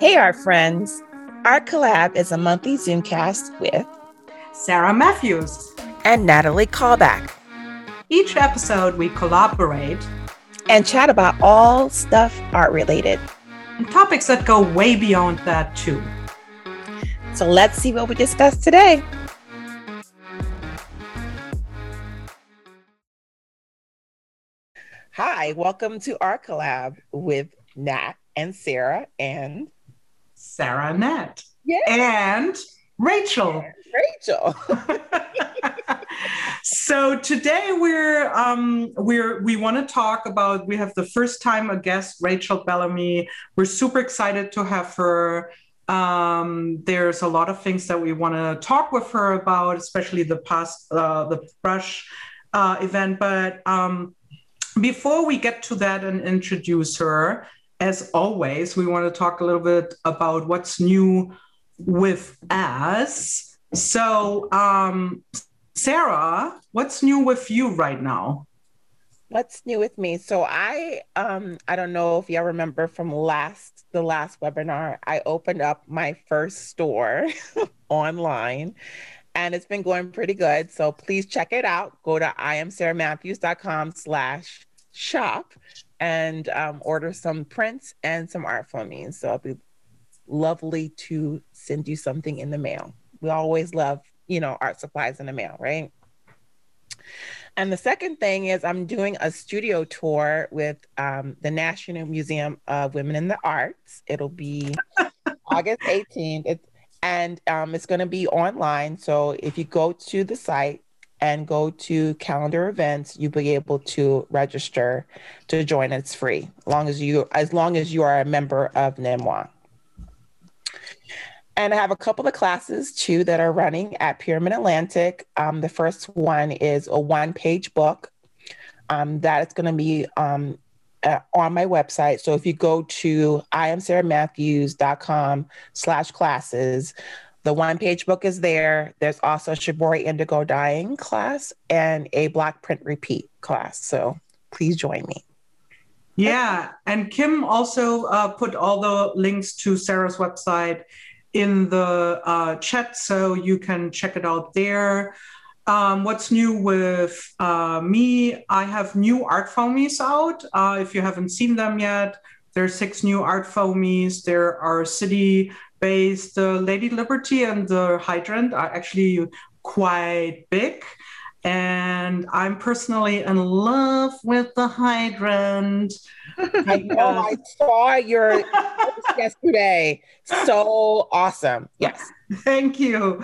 Hey, our friends. Art Collab is a monthly Zoomcast with Sarah Matthews and Natalie Kalbach. Each episode, we collaborate and chat about all stuff art related and topics that go way beyond that, too. So let's see what we discuss today. Hi, welcome to Art Collab with Nat and Sarah and Sarah Nat. Yeah. And Rachel. Rachel. so today we're um we're we want to talk about we have the first time a guest Rachel Bellamy. We're super excited to have her. Um, there's a lot of things that we want to talk with her about, especially the past uh, the brush uh, event. But um, before we get to that and introduce her, as always, we want to talk a little bit about what's new with us. So, um, Sarah, what's new with you right now? What's new with me? So I um I don't know if y'all remember from last the last webinar, I opened up my first store online and it's been going pretty good. So please check it out. Go to iamsarahmatthews.com slash shop and um, order some prints and some art from me. So it'll be lovely to send you something in the mail. We always love, you know, art supplies in the mail, right? And the second thing is I'm doing a studio tour with um, the National Museum of Women in the Arts. It'll be August 18th. It's, and um, it's going to be online. So if you go to the site, and go to calendar events, you'll be able to register to join. It's free, as long as you as long as you are a member of NMWA. And I have a couple of classes too that are running at Pyramid Atlantic. Um, the first one is a one-page book um, that is going to be um, uh, on my website. So if you go to iamsarahmatthews.com slash classes, the one page book is there. There's also Shibori Indigo Dyeing class and a block print repeat class. So please join me. Yeah. And Kim also uh, put all the links to Sarah's website in the uh, chat so you can check it out there. Um, what's new with uh, me? I have new art foamies out. Uh, if you haven't seen them yet, there's six new art foamies. There are city based. The Lady Liberty and the Hydrant are actually quite big. And I'm personally in love with the hydrant. I know I saw your yesterday. So awesome. Yes. Thank you.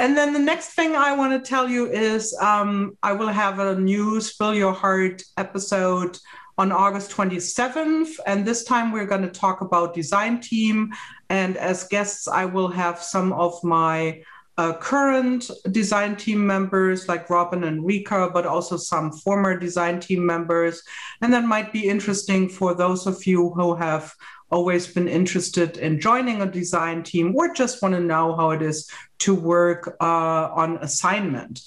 And then the next thing I want to tell you is um, I will have a new Spill Your Heart episode on August 27th. And this time we're going to talk about design team. And as guests, I will have some of my uh, current design team members like Robin and Rika, but also some former design team members. And that might be interesting for those of you who have always been interested in joining a design team or just want to know how it is to work uh, on assignment.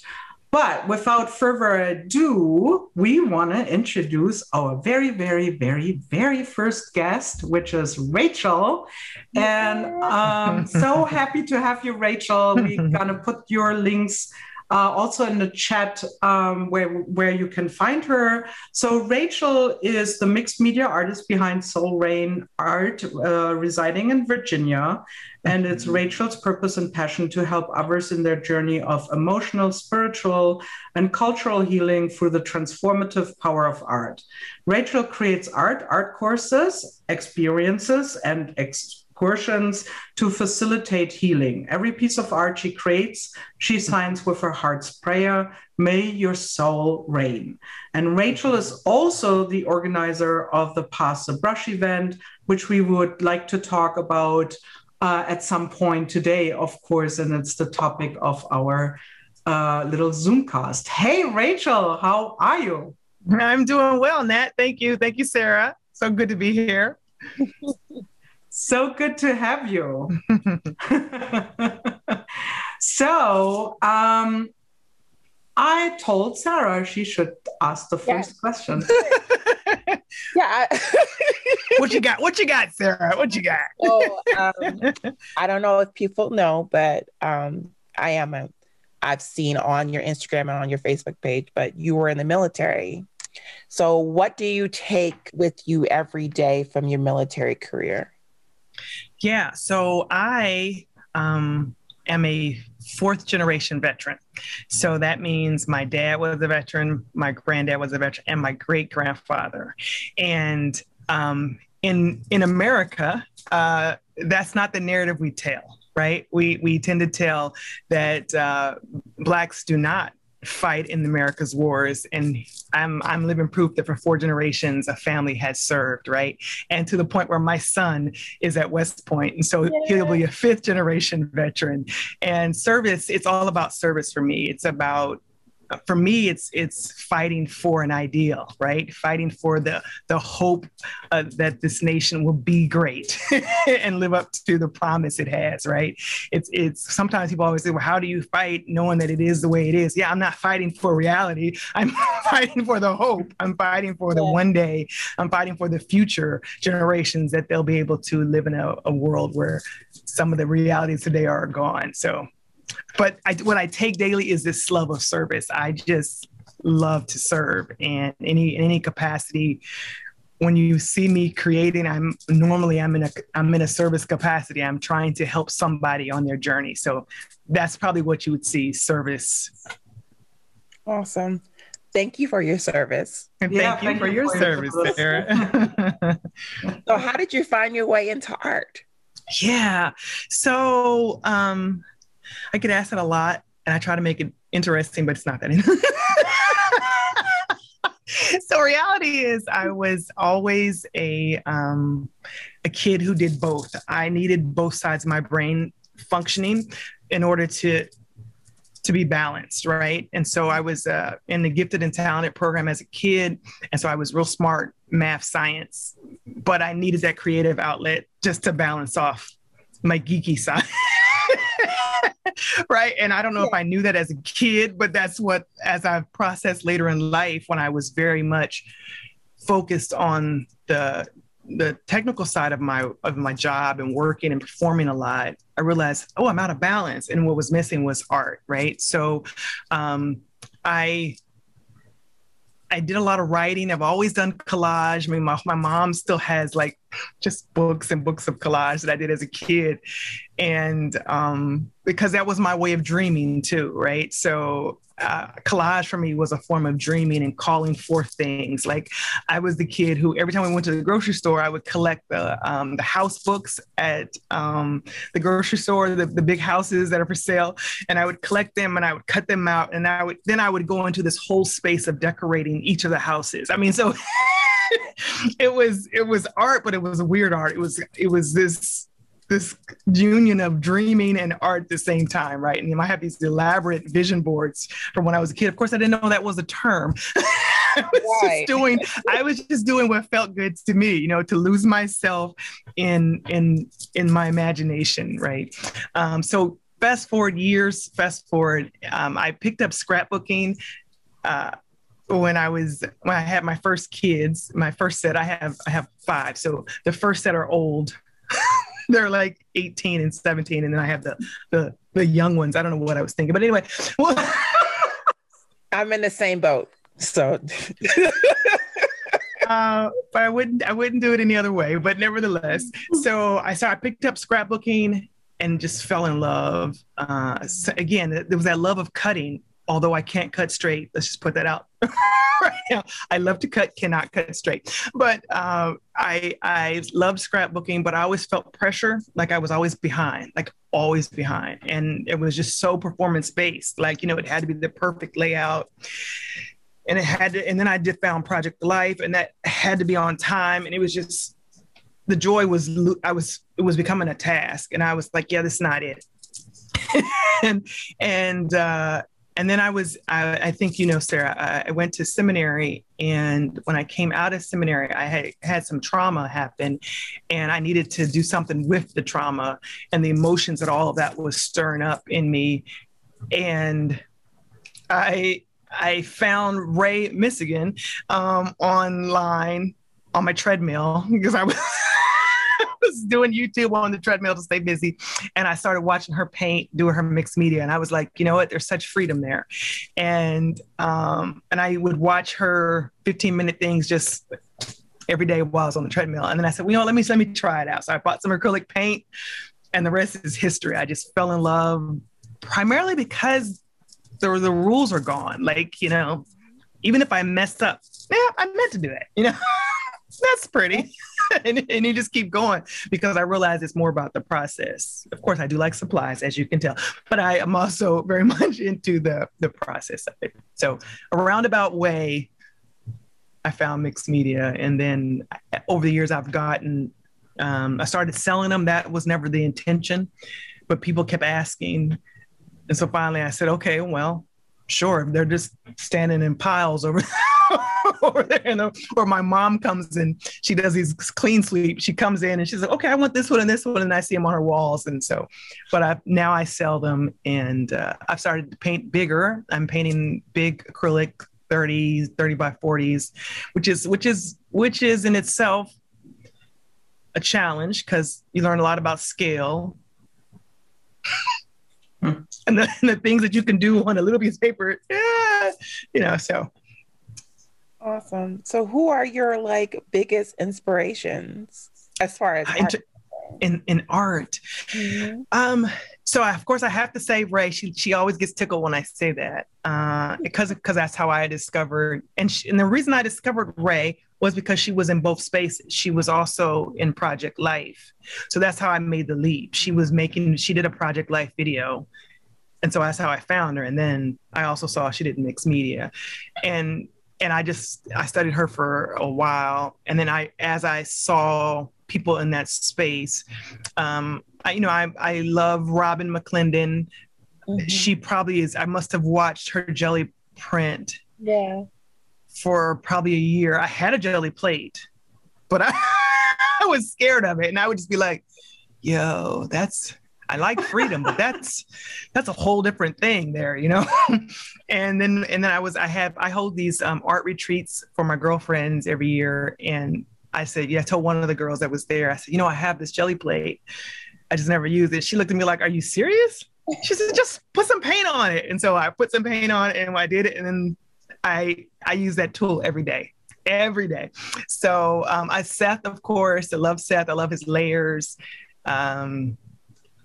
But without further ado, we want to introduce our very, very, very, very first guest, which is Rachel. And um, so happy to have you, Rachel. We're going to put your links uh, also in the chat um, where, where you can find her. So, Rachel is the mixed media artist behind Soul Rain Art, uh, residing in Virginia. And it's. Rachel's purpose and passion to help others in their journey of emotional, spiritual, and cultural healing through the transformative power of art. Rachel creates art, art courses, experiences, and ex- portions to facilitate healing. Every piece of art she creates, she signs with her heart's prayer, May your soul reign. And Rachel is also the organizer of the Pass the Brush event, which we would like to talk about uh, at some point today, of course, and it's the topic of our uh, little Zoomcast. Hey, Rachel, how are you? I'm doing well, Nat. Thank you. Thank you, Sarah. So good to be here. So good to have you. so, um, I told Sarah she should ask the first yeah. question. yeah. what you got? What you got, Sarah? What you got? so, um, I don't know if people know, but um, I am a. I've seen on your Instagram and on your Facebook page, but you were in the military. So, what do you take with you every day from your military career? Yeah. So I um, am a fourth generation veteran. So that means my dad was a veteran, my granddad was a veteran, and my great grandfather. And um, in in America, uh, that's not the narrative we tell. Right? We we tend to tell that uh, blacks do not fight in America's wars. And I'm I'm living proof that for four generations a family has served, right? And to the point where my son is at West Point. And so yeah. he'll be a fifth generation veteran. And service, it's all about service for me. It's about for me it's it's fighting for an ideal right? Fighting for the the hope uh, that this nation will be great and live up to the promise it has right? It's it's sometimes people always say well how do you fight knowing that it is the way it is? Yeah i'm not fighting for reality. I'm fighting for the hope. I'm fighting for the one day. I'm fighting for the future generations that they'll be able to live in a, a world where some of the realities today are gone. So but I, what I take daily is this love of service. I just love to serve, and any in any capacity. When you see me creating, I'm normally I'm in a I'm in a service capacity. I'm trying to help somebody on their journey. So that's probably what you would see service. Awesome. Thank you for your service. And yeah, thank, you thank for you your for service, Sarah. so how did you find your way into art? Yeah. So um I get asked that a lot, and I try to make it interesting, but it's not that. so reality is, I was always a um, a kid who did both. I needed both sides of my brain functioning in order to to be balanced, right? And so I was uh, in the gifted and talented program as a kid, and so I was real smart, math, science, but I needed that creative outlet just to balance off my geeky side. right. And I don't know yeah. if I knew that as a kid, but that's what, as I've processed later in life, when I was very much focused on the the technical side of my of my job and working and performing a lot, I realized, oh, I'm out of balance, and what was missing was art. Right. So, um, I I did a lot of writing. I've always done collage. I mean, my, my mom still has like just books and books of collage that I did as a kid. And um, because that was my way of dreaming too, right? So uh, collage for me was a form of dreaming and calling forth things. Like I was the kid who every time we went to the grocery store, I would collect the um, the house books at um, the grocery store, the, the big houses that are for sale, and I would collect them and I would cut them out, and I would then I would go into this whole space of decorating each of the houses. I mean, so. it was it was art, but it was a weird art. It was it was this this union of dreaming and art at the same time, right? And you might have these elaborate vision boards from when I was a kid. Of course, I didn't know that was a term. I was right. just doing I was just doing what felt good to me, you know, to lose myself in in in my imagination, right? Um, so fast forward years, fast forward, um, I picked up scrapbooking. Uh, when I was when I had my first kids, my first set, I have I have five. So the first set are old. They're like 18 and 17, and then I have the the the young ones. I don't know what I was thinking, but anyway. I'm in the same boat. So uh, but I wouldn't I wouldn't do it any other way. But nevertheless, so I saw I picked up scrapbooking and just fell in love. Uh, so again, there was that love of cutting although I can't cut straight. Let's just put that out right now. I love to cut, cannot cut straight. But uh, I I love scrapbooking, but I always felt pressure, like I was always behind, like always behind, and it was just so performance based. Like you know, it had to be the perfect layout. And it had to, and then I did found Project Life, and that had to be on time. And it was just the joy was I was it was becoming a task, and I was like, yeah, this is not it. and and uh, and then I was, I, I, think you know, Sarah, I went to seminary. And when I came out of seminary, I had had some trauma happen and I needed to do something with the trauma and the emotions that all of that was stirring up in me. And I, I found Rae Missigman um, online on my treadmill because I was was doing YouTube on the treadmill to stay busy. And I started watching her paint, doing her mixed media. And I was like, you know what? There's such freedom there. And um, and I would watch her 15 minute things just every day while I was on the treadmill. And then I said, well, you know, let me let me try it out. So I bought some acrylic paint, and the rest is history. I just fell in love primarily because the the rules are gone. Like you know, even if I messed up, yeah, I meant to do that. You know, that's pretty. and, and you just keep going because I realize it's more about the process. Of course, I do like supplies, as you can tell, but I am also very much into the the process of it. So a roundabout way, I found mixed media, and then over the years, I've gotten. Um, I started selling them. That was never the intention, but people kept asking, and so finally, I said, "Okay, well, sure." They're just standing in piles over over there. The, or my mom comes in, she does these clean sweep. She comes in and she's like, okay, I want this one and this one. And I see them on her walls. And so, but I, now I sell them and uh, I've started to paint bigger. I'm painting big acrylic 30s, 30 by 40s, which is, which is, which is in itself a challenge because you learn a lot about scale. And, the, and the things that you can do on a little piece of paper, yeah, you know, so Awesome. So who are your like biggest inspirations as far as art? in in art? Mm-hmm. Um so I, of course I have to say Rae she she always gets tickled when I say that. Uh because because that's how I discovered and she, and the reason I discovered Rae was because she was in both spaces. She was also in Project Life. So that's how I made the leap. She was making she did a Project Life video and so that's how I found her. And then I also saw she did mixed media, and and I just I studied her for a while, and then I as I saw people in that space, um, I, you know I I love Robin McClendon. Mm-hmm. She probably is. I must have watched her jelly print. Yeah. For probably a year, I had a jelly plate, but I, I was scared of it, and I would just be like, "Yo, that's I like freedom, but that's that's a whole different thing there, you know. and then and then I was I have I hold these um, art retreats for my girlfriends every year, and I said, yeah, I told one of the girls that was there, I said, you know, I have this jelly plate, I just never use it. She looked at me like, are you serious? She said, just put some paint on it, and so I put some paint on it, and I did it, and then I I use that tool every day every day. So um, I Seth, of course, I love Seth. I love his layers. Um,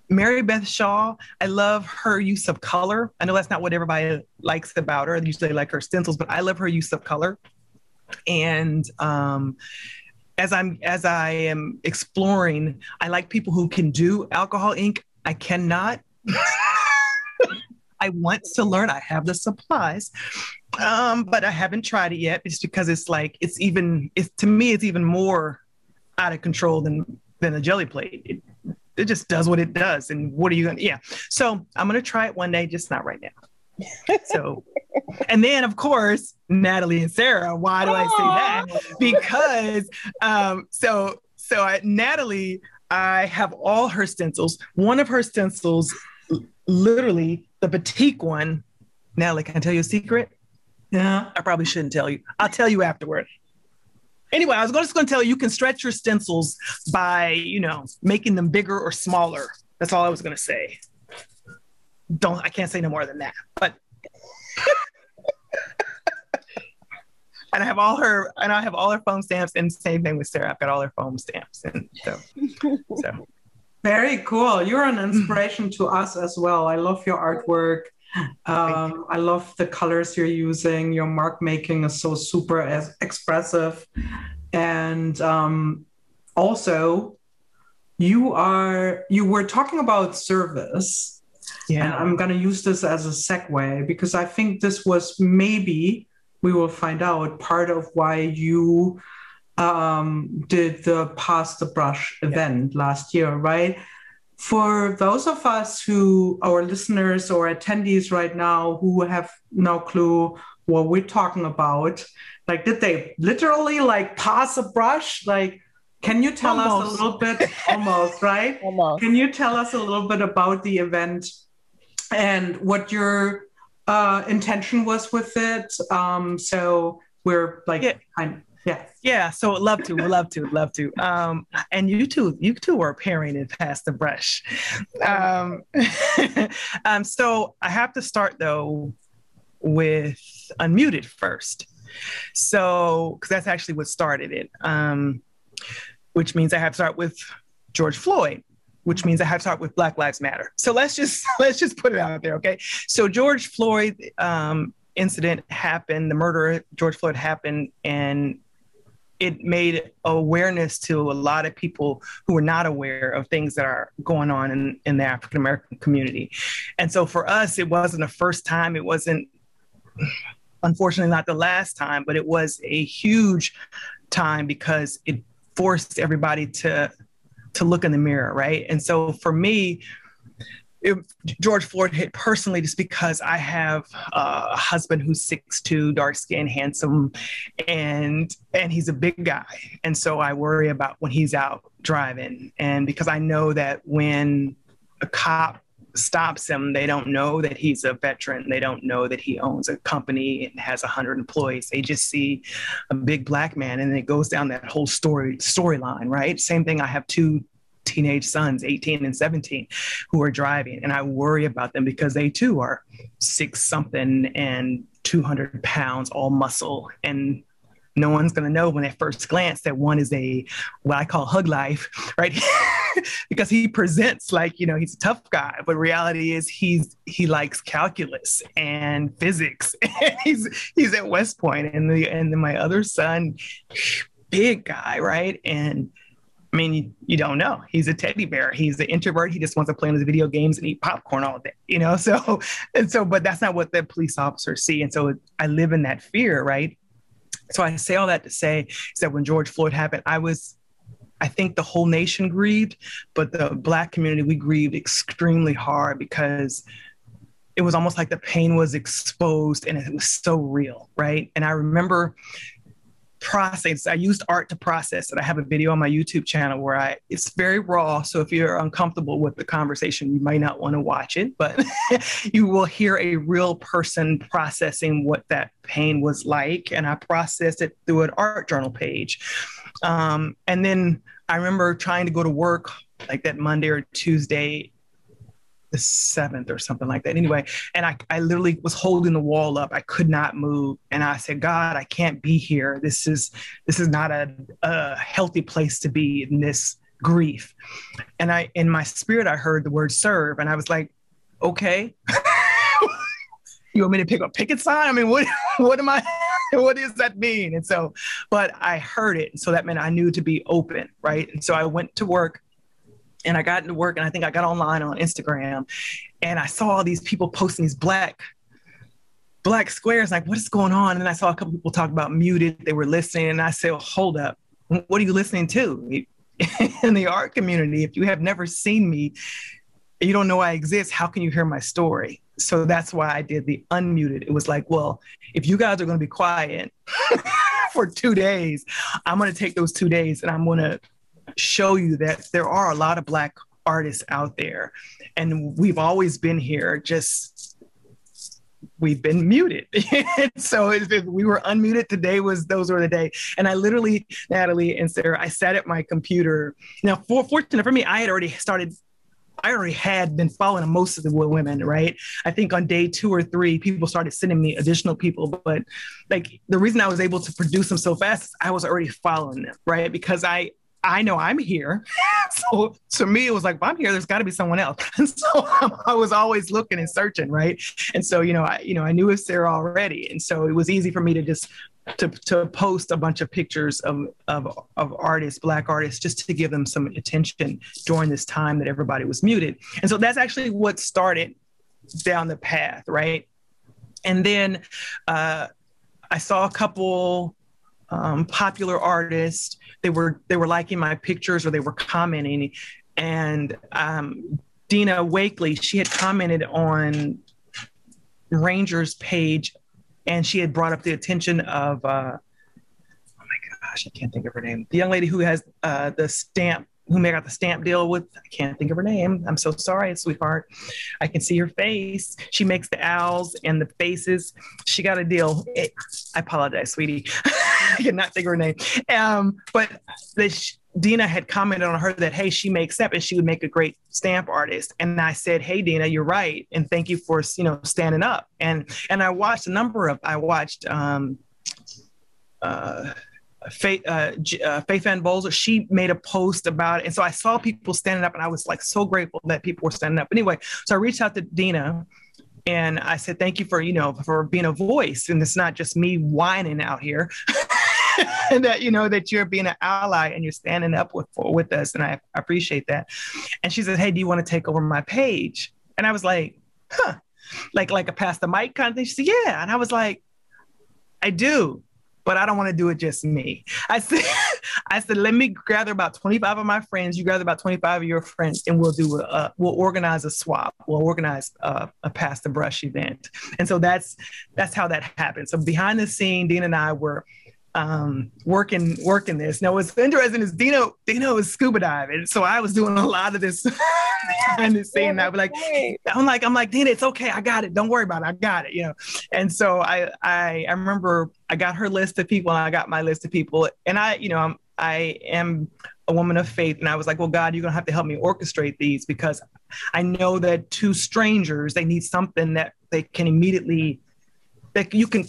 Mary Beth Shaw, I love her use of color. I know that's not what everybody likes about her. They usually like her stencils, but I love her use of color. And um, as I'm as I am exploring, I like people who can do alcohol ink. I cannot. I want to learn. I have the supplies, um, but I haven't tried it yet. It's because it's like it's even. It's to me, it's even more out of control than than a jelly plate. It, it just does what it does. And what are you going to, yeah. So I'm going to try it one day, just not right now. so, and then of course, Natalie and Sarah, why do I say that? Because, um, so, so I, Natalie, I have all her stencils. One of her stencils, literally the batik one. Natalie, can I tell you a secret? Yeah. I probably shouldn't tell you. I'll tell you afterward. Anyway, I was just going to tell you, you can stretch your stencils by, you know, making them bigger or smaller. That's all I was going to say. Don't, I can't say no more than that. But, and I have all her, and I have all her foam stamps, and same thing with Sarah. I've got all her foam stamps, and so, so. Very cool. You're an inspiration to us as well. I love your artwork. Um, I love the colors you're using. Your mark making is so super as expressive. And um, also, you are you were talking about service. Yeah. And I'm gonna use this as a segue because I think this was maybe we will find out part of why you um, did the pass the brush event yeah. last year, right? For those of us who, our listeners or attendees right now, who have no clue what we're talking about, like, did they literally like pass a brush? Like, can you tell almost. us a little bit, almost, right? Almost. Can you tell us a little bit about the event and what your uh, intention was with it? Um, so we're like, yeah. I'm, Yes. Yeah. So love to, love to, love to. Um, and you two, you two are pairing and pass the brush. Um, um, so I have to start though with unmuted first. So, because that's actually what started it, um, which means I have to start with George Floyd which means I have to start with Black Lives Matter. So let's just let's just put it out there, okay? So George Floyd um, incident happened, the murder George Floyd happened, and it made awareness to a lot of people who were not aware of things that are going on in, in the African American community. And so for us, it wasn't the first time, it wasn't unfortunately not the last time, but it was a huge time because it forced everybody to to look in the mirror, right? And so for me, it, George Floyd hit personally just because I have a husband who's 6'2", dark skinned, handsome, and and he's a big guy. And so I worry about when he's out driving. And because I know that when a cop stops him, they don't know that he's a veteran. They don't know that he owns a company and has 100 employees. They just see a big black man, and it goes down that whole story storyline, right? Same thing. I have two teenage sons, 18 and 17, who are driving, and I worry about them because they too are six something and 200 pounds, all muscle, and no one's going to know when they first glance that one is a what I call hug life, right? because he presents like you know he's a tough guy, but reality is he's he likes calculus and physics. And he's he's at West Point, and the and then my other son, big guy, right? And I mean, you, you, don't know. He's a teddy bear. He's an introvert. He just wants to play on his video games and eat popcorn all day, you know? So, and so, but that's not what the police officers see. And so I live in that fear, right? So I say all that to say is that when George Floyd happened, I was I think the whole nation grieved, but the Black community, we grieved extremely hard because it was almost like the pain was exposed and it was so real, right? And I remember process. I used art to process it. I have a video on my YouTube channel where I it's very raw. So if you're uncomfortable with the conversation, you might not want to watch it, but you will hear a real person processing what that pain was like. And I processed it through an art journal page. Um, and then I remember trying to go to work like that Monday or Tuesday the seventh or something like that. Anyway, mm-hmm. and I, I literally was holding the wall up. I could not move. And I said, God, I can't be here. This is this is not a, a healthy place to be in this grief. And I in my spirit, I heard the word serve. And I was like, okay. you want me to pick a picket sign? I mean, what what am I what does that mean? And so, but I heard it. So that meant I knew to be open, right? And so I went to work and I got into work and I think I got online on Instagram and I saw all these people posting these black black squares like what is going on? And I saw a couple people talk about muted they were listening and I said well, hold up. What are you listening to? In the art community if you have never seen me you don't know I exist how can you hear my story? So that's why I did the unmuted. It was like well if you guys are going to be quiet for 2 days I'm going to take those 2 days and I'm going to show you that there are a lot of Black artists out there. And we've always been here, just we've been muted. so if we were unmuted today was those were the day. And I literally, Natalie and Sarah, I sat at my computer. Now, for, fortunate for me, I had already started I already had been following most of the women, right? I think on day two or three, people started sending me additional people. But like the reason I was able to produce them so fast, I was already following them, right? Because I I know I'm here. so to me, it was like, if I'm here, there's got to be someone else. And so I was always looking and searching, right? And so, you know, I, you know, I knew it was Sarah already. And so it was easy for me to just to, to post a bunch of pictures of, of, of artists, Black artists, just to give them some attention during this time that everybody was muted. And so that's actually what started down the path, right? And then uh, I saw a couple um, popular artists. They were they were liking my pictures or they were commenting. And um, Dina Wakley, she had commented on Ranger's page, and she had brought up the attention of. Uh, oh my gosh, I can't think of her name. The young lady who has uh, the stamp who made out the stamp deal with I can't think of her name. I'm so sorry, sweetheart. I can see her face. She makes the owls and the faces. She got a deal. It, I apologize, sweetie. I cannot think of her name. Um, but Dina had commented on her that, hey, she makes up and she would make a great stamp artist. And I said, hey, Dina, you're right. And thank you for, you know, standing up. And, and I watched a number of, I watched, um, uh, Faith, uh, uh, Faith Bolzer, she made a post about it. And so I saw people standing up and I was like so grateful that people were standing up. Anyway, so I reached out to Dina and I said, thank you for, you know, for being a voice. And it's not just me whining out here. that you know that you're being an ally and you're standing up with with us and I, appreciate that and she said hey do you want to take over my page and i was like huh like like a pass the mic kind of thing she said yeah and i was like i do but I don't want to do it just me. I said, I said, let me gather about 25 of my friends. You gather about 25 of your friends, and we'll do a, we'll organize a swap. We'll organize a, a pass the brush event. And so that's that's how that happened. So behind the scene, Dean and I were um, working working this. Now, what's interesting is Dina Dina is scuba diving, so I was doing a lot of this behind the scene. I was like, I'm like, I'm like, Dina, it's okay, I got it. Don't worry about it, I got it. You know. And so I I, I remember I got her list of people, and I got my list of people, and I you know I'm I am a woman of faith, and I was like, well, God, you're gonna have to help me orchestrate these because I know that two strangers they need something that they can immediately that you can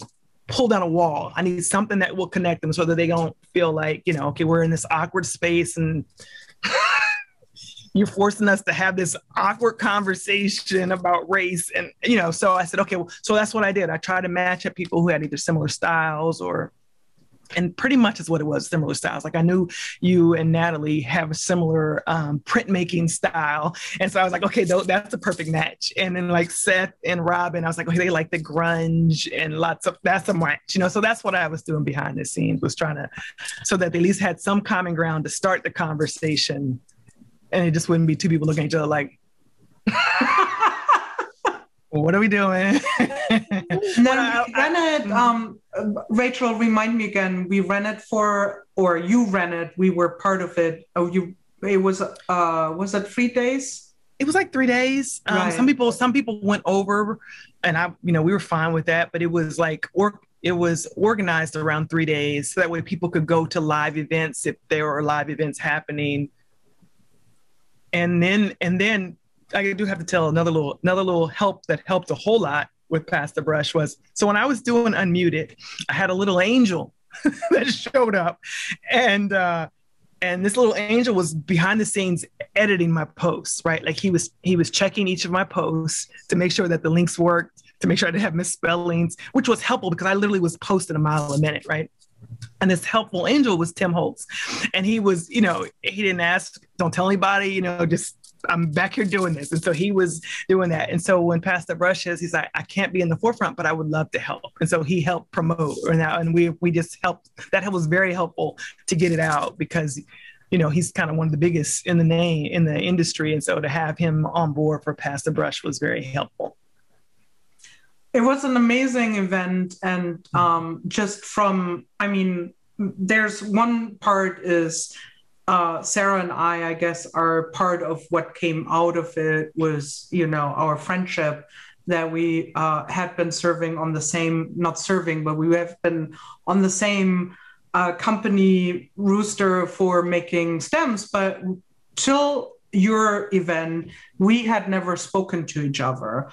pull down a wall. I need something that will connect them so that they don't feel like, you know, okay, we're in this awkward space and you're forcing us to have this awkward conversation about race. And, you know, so I said, okay, well, so that's what I did. I tried to match up people who had either similar styles or and pretty much is what it was similar styles. Like i knew you and natalie have a similar um, printmaking style. And so i was like okay th- that's a perfect match. And then like seth and robin i was like okay they like the grunge and lots of that's a match you know? So that's what i was doing behind the scenes was trying to so that they at least had some common ground to start the conversation. And it just wouldn't be two people looking at each other like what are we doing? now, we ran it, um, Rachel, remind me again, we ran it for, or you ran it, we were part of it. Oh, you, it was, uh, was it three days? It was like three days. Um, right. Some people, some people went over and I, you know, we were fine with that, but it was like, or it was organized around three days. So that way people could go to live events if there were live events happening. And then, and then I do have to tell another little another little help that helped a whole lot with Pass the Brush was so when I was doing Unmuted, I had a little angel that showed up, and uh, and this little angel was behind the scenes editing my posts, right? Like he was he was checking each of my posts to make sure that the links worked, to make sure I didn't have misspellings, which was helpful because I literally was posting a mile a minute, right? And this helpful angel was Tim Holtz. And he was, you know, he didn't ask, don't tell anybody, you know, just I'm back here doing this. And so he was doing that. And so when Pass the Brush is, he's like, I can't be in the forefront, but I would love to help. And so he helped promote and that, and we we just helped. That was very helpful to get it out because you know he's kind of one of the biggest in the name in the industry. And so to have him on board for Pass the Brush was very helpful. It was an amazing event. And um, just from, I mean, there's one part is uh, Sarah and I, I guess, are part of what came out of it was, you know, our friendship that we uh, had been serving on the same, not serving, but we have been on the same uh, company rooster for making stems. But till your event, we had never spoken to each other.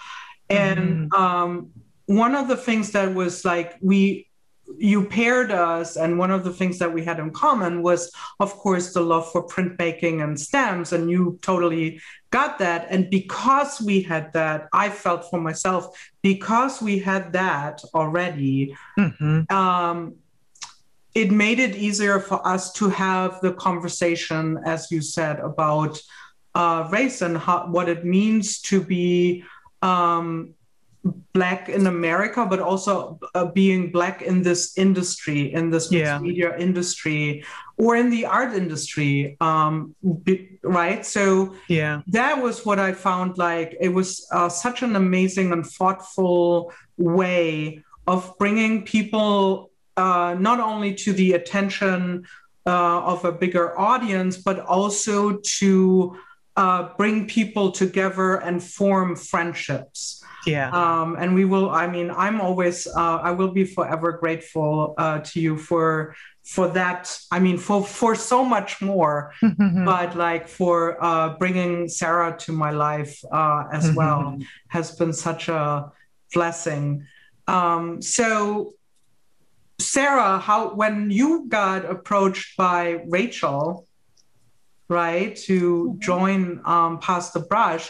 And mm-hmm. um, one of the things that was like, we you paired us, and one of the things that we had in common was, of course, the love for printmaking and stamps, and you totally got that. And because we had that, I felt for myself, because we had that already, mm-hmm. um, it made it easier for us to have the conversation, as you said, about uh, race and how, what it means to be um, black in America, but also uh, being black in this industry, in this yeah. media industry, or in the art industry, um, be, right? So yeah, that was what I found. Like it was uh, such an amazing and thoughtful way of bringing people uh, not only to the attention uh, of a bigger audience, but also to uh, bring people together and form friendships. Yeah. Um, and we will. I mean, I'm always. Uh, I will be forever grateful uh, to you for for that. I mean, for for so much more. but like for uh, bringing Sarah to my life uh, as Mm-hmm. well has been such a blessing. Um, so. Sarah, how when you got approached by Rachel, right, to join um, Pass the Brush,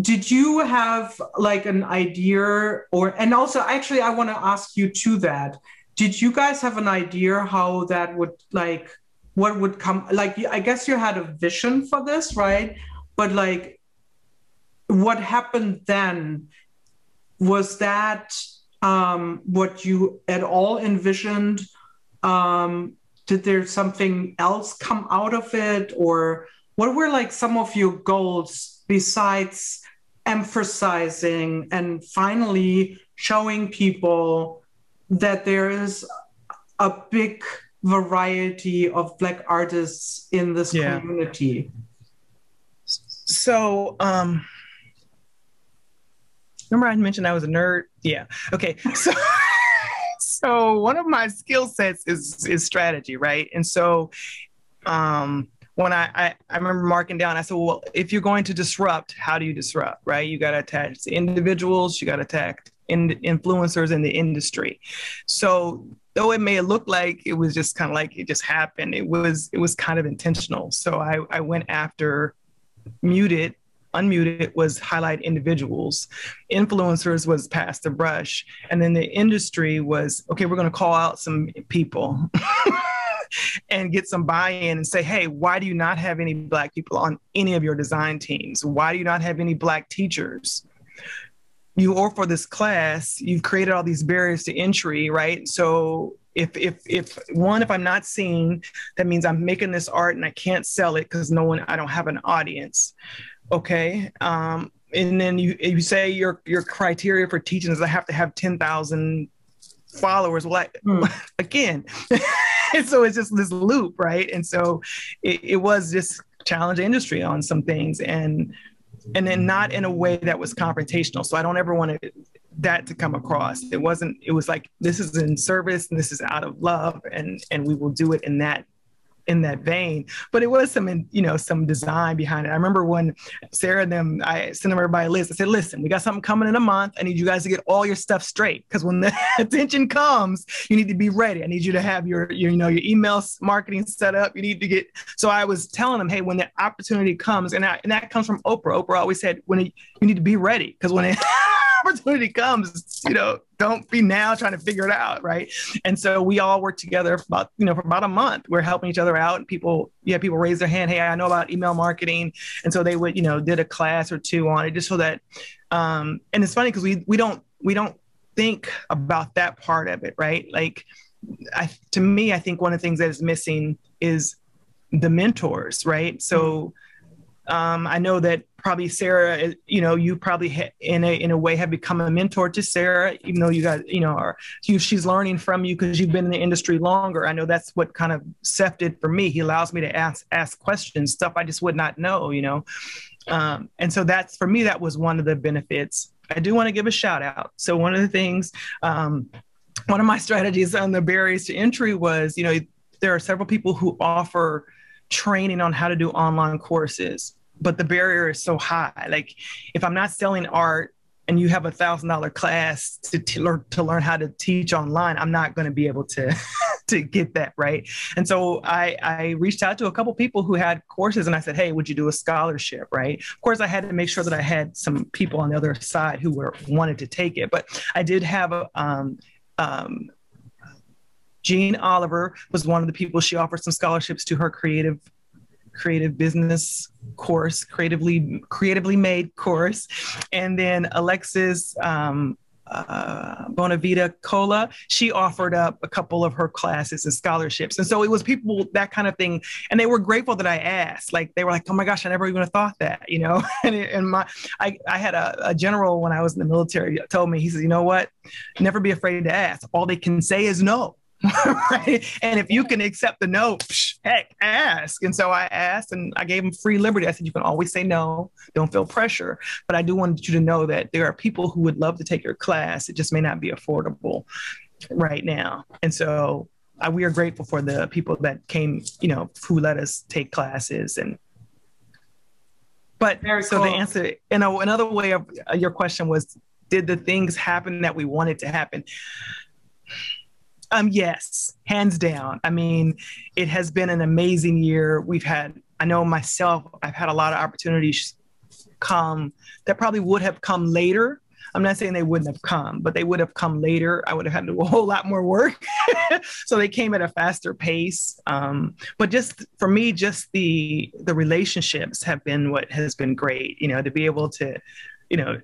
did you have like an idea or and also actually i want to ask you to that. Did you guys have an idea how that would like what would come like i guess you had a vision for this right? But like what happened then? Was that um what you at all envisioned? Um did there something else come out of it? Or what were like some of your goals besides emphasizing and finally showing people that there is a big variety of black artists in this Yeah. community So, um, remember I mentioned I was a nerd? Yeah. Okay. So, so one of my skill sets is is strategy, right? And so, um, when I, I I remember marking down, I said, well, if you're going to disrupt, how do you disrupt, right? You got to attach the individuals, you got to attack in influencers in the industry. So though it may look like it was just kind of like it just happened, it was it was kind of intentional. So I I went after muted unmuted was highlight individuals influencers was pass the brush and then the industry was okay we're going to call out some people and get some buy-in and say hey why do you not have any black people on any of your design teams? Why do you not have any black teachers? You or for this class you've created all these barriers to entry right? So if if if one if i'm not seen that means i'm making this art and i can't sell it because no one i don't have an audience okay? Um and then you you say your your criteria for teaching is i have to have 10,000 followers. Well I, Hmm. again and so it's just this loop right? And so it, it was just challenge industry on some things and and then not in a way that was confrontational. So i don't ever want to that to come across. It wasn't it was like this is in service and this is out of love and and we will do it in that in that vein. But it was some you know some design behind it. I remember when sarah and them i sent them everybody a list. I said listen we got something coming in a month. I need you guys to get all your stuff straight because when the attention comes you need to be ready. I need you to have your, your you know your email marketing set up. You need to get so i was telling them hey when the opportunity comes and, I, and that comes from oprah. Oprah always said when it, you need to be ready because when it opportunity comes, you know, don't be now trying to figure it out, right? And so we all worked together for about, you know, for about a month. We're helping each other out, and people, yeah, people raise their hand, hey, I know about email marketing, and so they would, you know, did a class or two on it, just so that. Um, and it's funny because we we don't we don't think about that part of it, right? Like, I to me, I think one of the things that is missing is the mentors, right? So. Um, I know that probably Sarah, you know, you probably ha- in a in a way have become a mentor to Sarah, even though you got, you know, are you, she's learning from you because you've been in the industry longer. I know that's what kind of Seth did for me. He allows me to ask ask questions, stuff I just would not know, you know. Um, and so that's for me, that was one of the benefits. I do want to give a shout out. So one of the things, um, one of my strategies on the barriers to entry was, you know, there are several people who offer training on how to do online courses but the barrier is so high. Like if i'm not selling art and you have a thousand dollar class to, to learn to learn how to teach online i'm not going to be able to to get that right? And so i i reached out to a couple people who had courses and i said hey would you do a scholarship? Right? Of course i had to make sure that i had some people on the other side who were wanted to take it but i did have um, um, Jeanne Oliver was one of the people. She offered some scholarships to her creative creative business course, creatively creatively made course, and then Alexis um, uh, Bonavita Cola, she offered up a couple of her classes and scholarships, and so it was people that kind of thing, and they were grateful that I asked. Like they were like, "Oh my gosh, I never even thought that," you know. and, it, and my, I, I had a, a general when I was in the military told me, he said, "You know what? Never be afraid to ask. All they can say is no." right? And if you can accept the no, psh, heck, ask. And so I asked and I gave them free liberty. I said, you can always say no, don't feel pressure. But I do want you to know that there are people who would love to take your class. It just may not be affordable right now. And so uh, we are grateful for the people that came, you know, who let us take classes and but Very so cool. the answer, you know, another way of uh, your question was, did the things happen that we wanted to happen? Um, yes, hands down. I mean, it has been an amazing year. We've had, I know myself, I've had a lot of opportunities come that probably would have come later. I'm not saying they wouldn't have come, but they would have come later. I would have had to do a whole lot more work. so they came at a faster pace. Um, but just for me, just the the relationships have been what has been great. You know, to be able to, you know,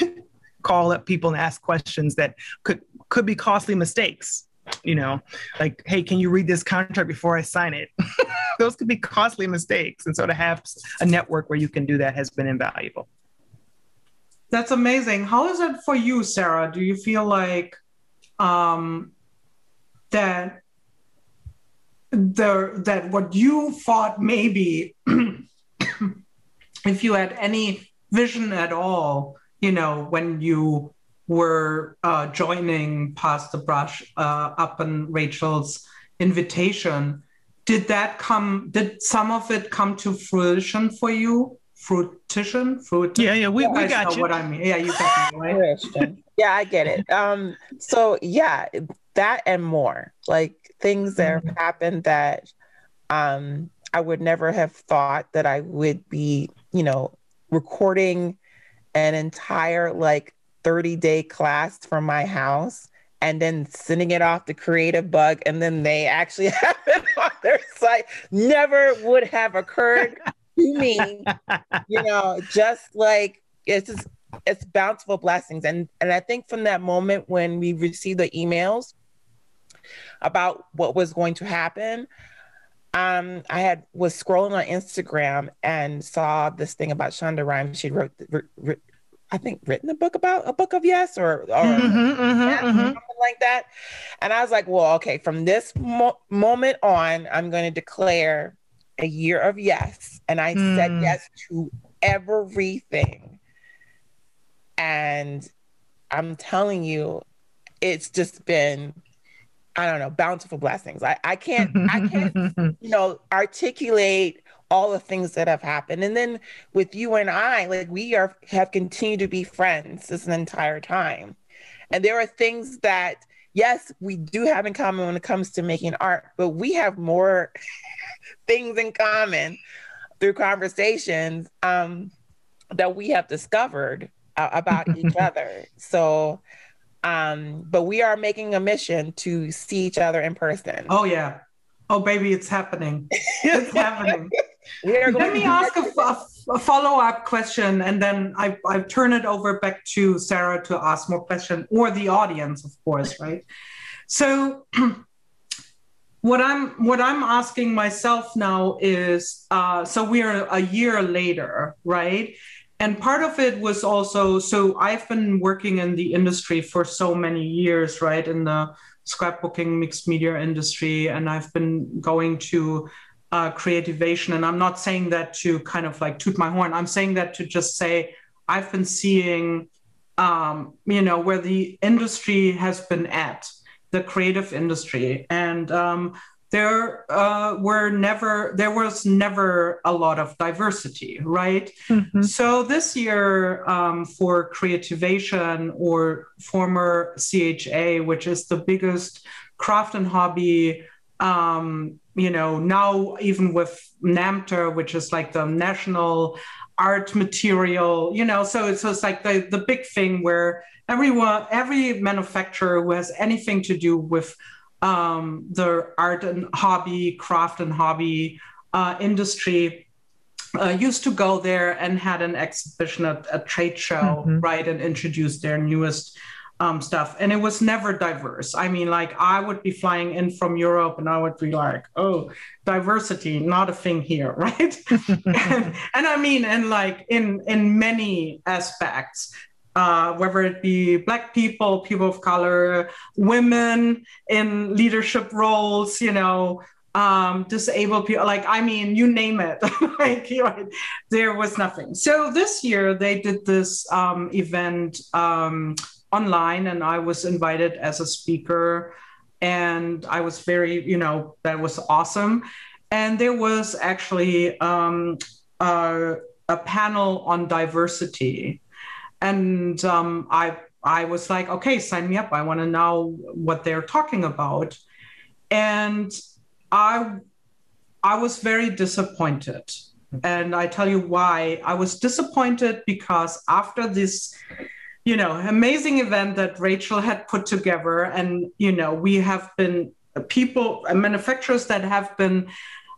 call up people and ask questions that could could be costly mistakes you know, like, hey, can you read this contract before I sign it? Those could be costly mistakes. And so to have a network where you can do that has been invaluable. That's amazing. How is it for you, Sarah? Do you feel like um, that the that what you thought maybe if you had any vision at all, you know, when you were uh, joining Pass the Brush uh, up on Rachel's invitation. Did that come? Did some of it come to fruition for you? Fruition, fruit. Yeah, yeah, we, you we got you. What I mean, yeah, you got me right. yeah, I get it. Um, so yeah, that and more like things that mm-hmm. have happened that um I would never have thought that I would be, you know, recording an entire like 30 day class from my house and then sending it off to Creativebug, and then they actually have it on their site. Never would have occurred to me, you know, just like it's just, it's bountiful blessings. And and I think from that moment when we received the emails about what was going to happen, um, I had was scrolling on Instagram and saw this thing about Shonda Rhimes. She wrote, wrote I think written a book about a book of yes or, or mm-hmm, mm-hmm, yes, mm-hmm. something like that. And I was like, well, okay, from this mo- moment on, I'm going to declare a year of yes. And I mm. said yes to everything. And I'm telling you, it's just been, I don't know, bountiful blessings. I, I can't, I can't, you know, articulate all the things that have happened. And then with you and I, like we are have continued to be friends this entire time. And there are things that yes, we do have in common when it comes to making art, but we have more things in common through conversations um, that we have discovered uh, about each other. So, um, but we are making a mission to see each other in person. Oh yeah. Oh baby, it's happening. It's happening. Let me ask a, a, a follow up question, and then I, I turn it over back to Sarah to ask more questions, or the audience, of course, right? So, what I'm what I'm asking myself now is, uh, so we're a year later, right? And part of it was also so I've been working in the industry for so many years, right? In the scrapbooking mixed media industry, and I've been going to uh, creativation. And I'm not saying that to kind of like toot my horn. I'm saying that to just say I've been seeing, um, you know, where the industry has been at, the creative industry, and um, there uh, were never there was never a lot of diversity, right? Mm-hmm. So this year um, for Creativation or former CHA, which is the biggest craft and hobby um, you know, now even with NAMTA, which is like the national art material, you know, so it's just like the, the big thing where everyone, every manufacturer who has anything to do with um, the art and hobby, craft and hobby uh, industry uh, used to go there and had an exhibition at a trade show, mm-hmm. right, and introduce their newest um, stuff. And it was never diverse. I mean, like I would be flying in from Europe and I would be like, oh, diversity, not a thing here, right? and, and, I mean, and like in in many aspects. uh, whether it be Black people, people of color, women in leadership roles, you know, um, disabled people, like, I mean, you name it, like, you know, there was nothing. So this year they did this um, event um, online, and I was invited as a speaker. And I was very, you know, that was awesome. And there was actually um, a, a panel on diversity and um, I I was like, okay, sign me up. I want to know what they're talking about, and I I was very disappointed, and I tell you why. I was disappointed because after this. You know, amazing event that Rachel had put together, and you know, we have been people, manufacturers that have been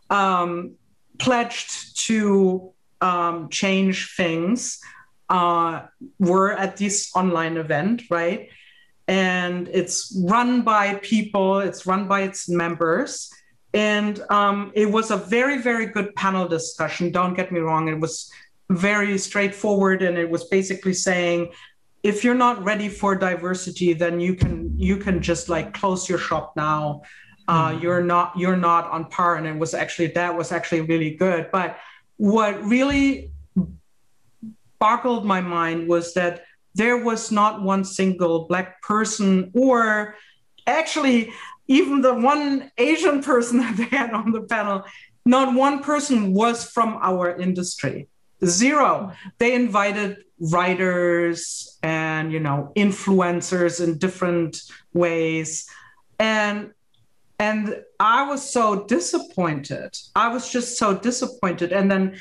um, pledged to um, change things uh, were at this online event, right? And it's run by people, it's run by its members. And um, it was a very, very good panel discussion. Don't get me wrong, it was very straightforward. And it was basically saying, if you're not ready for diversity, then you can you can just like close your shop now. Uh, mm-hmm. You're not you're not on par, and it was actually that was actually really good. But what really boggled my mind was that there was not one single black person or actually even the one asian person that they had on the panel not one person was from our industry zero they invited writers and you know influencers in different ways and and i was so disappointed i was just so disappointed and then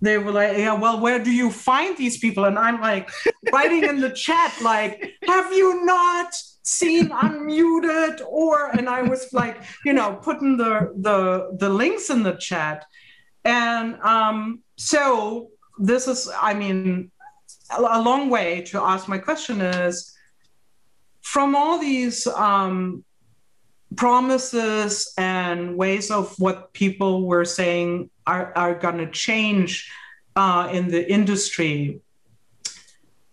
they were like, yeah, well, where do you find these people? And I'm like writing in the chat, like, have you not seen unmuted? Or and I was like, you know, putting the the the links in the chat. And um, so this is, I mean, a, long way to ask my question is from all these um, promises and ways of what people were saying are, are going to change uh, in the industry.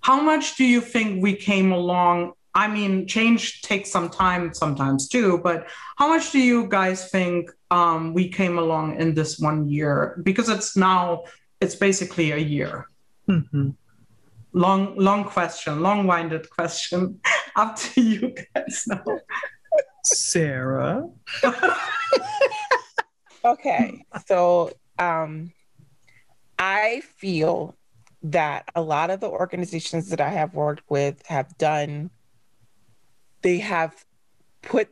How much do you think we came along? I mean, change takes some time sometimes too, but how much do you guys think um, we came along in this one year? Because it's now, it's basically a year. Mm-hmm. Long, long question, long-winded question. Up to you guys now. Sarah. okay, so um, I feel that a lot of the organizations that I have worked with have done, they have put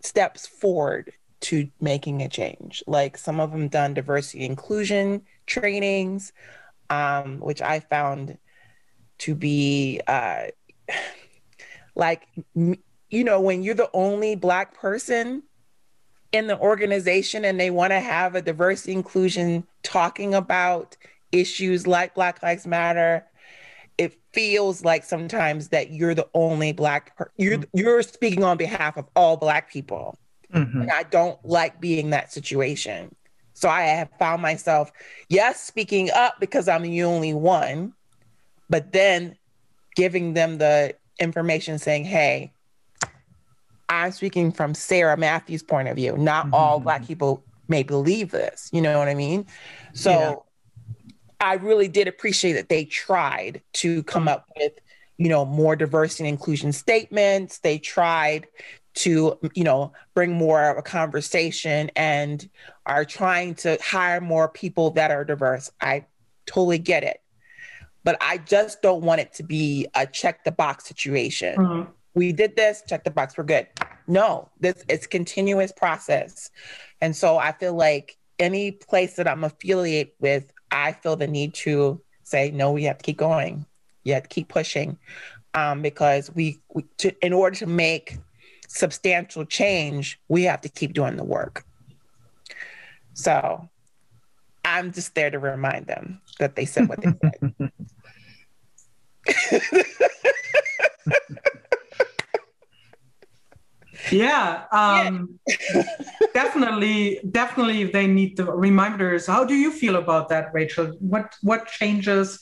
steps forward to making a change. Like some of them done diversity inclusion trainings, um, which I found to be uh, like, you know, when you're the only Black person in the organization and they want to have a diversity inclusion talking about issues like Black Lives Matter, it feels like sometimes that you're the only black per- you're mm-hmm. you're speaking on behalf of all black people. Mm-hmm. And I don't like being that situation. So I have found myself, yes, speaking up because I'm the only one, but then giving them the information saying, hey, I'm speaking from Sarah Matthews' point of view. Not mm-hmm. all Black people may believe this. You know what I mean? So yeah. I really did appreciate that they tried to come up with, you know, more diversity and inclusion statements. They tried to, you know, bring more of a conversation and are trying to hire more people that are diverse. I totally get it. But I just don't want it to be a check the box situation. Mm-hmm we did this, check the box, we're good. No, this it's continuous process. And so I feel like any place that I'm affiliate with, I feel the need to say, no, we have to keep going. You have to keep pushing. Um, because we, we to, in order to make substantial change, we have to keep doing the work. So I'm just there to remind them that they said what they said. yeah, um, yeah. definitely definitely they need the reminders how do you feel about that rachel what what changes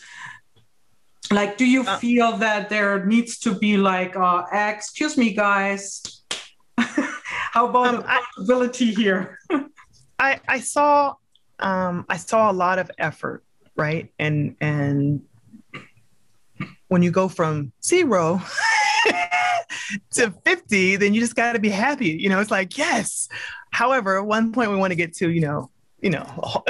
like do you uh, feel that there needs to be like uh excuse me guys. How about um, accountability here? I i saw um i saw a lot of effort right? And and when you go from zero to 50 then you just got to be happy you know? It's like yes. However at one point we want to get to you know you know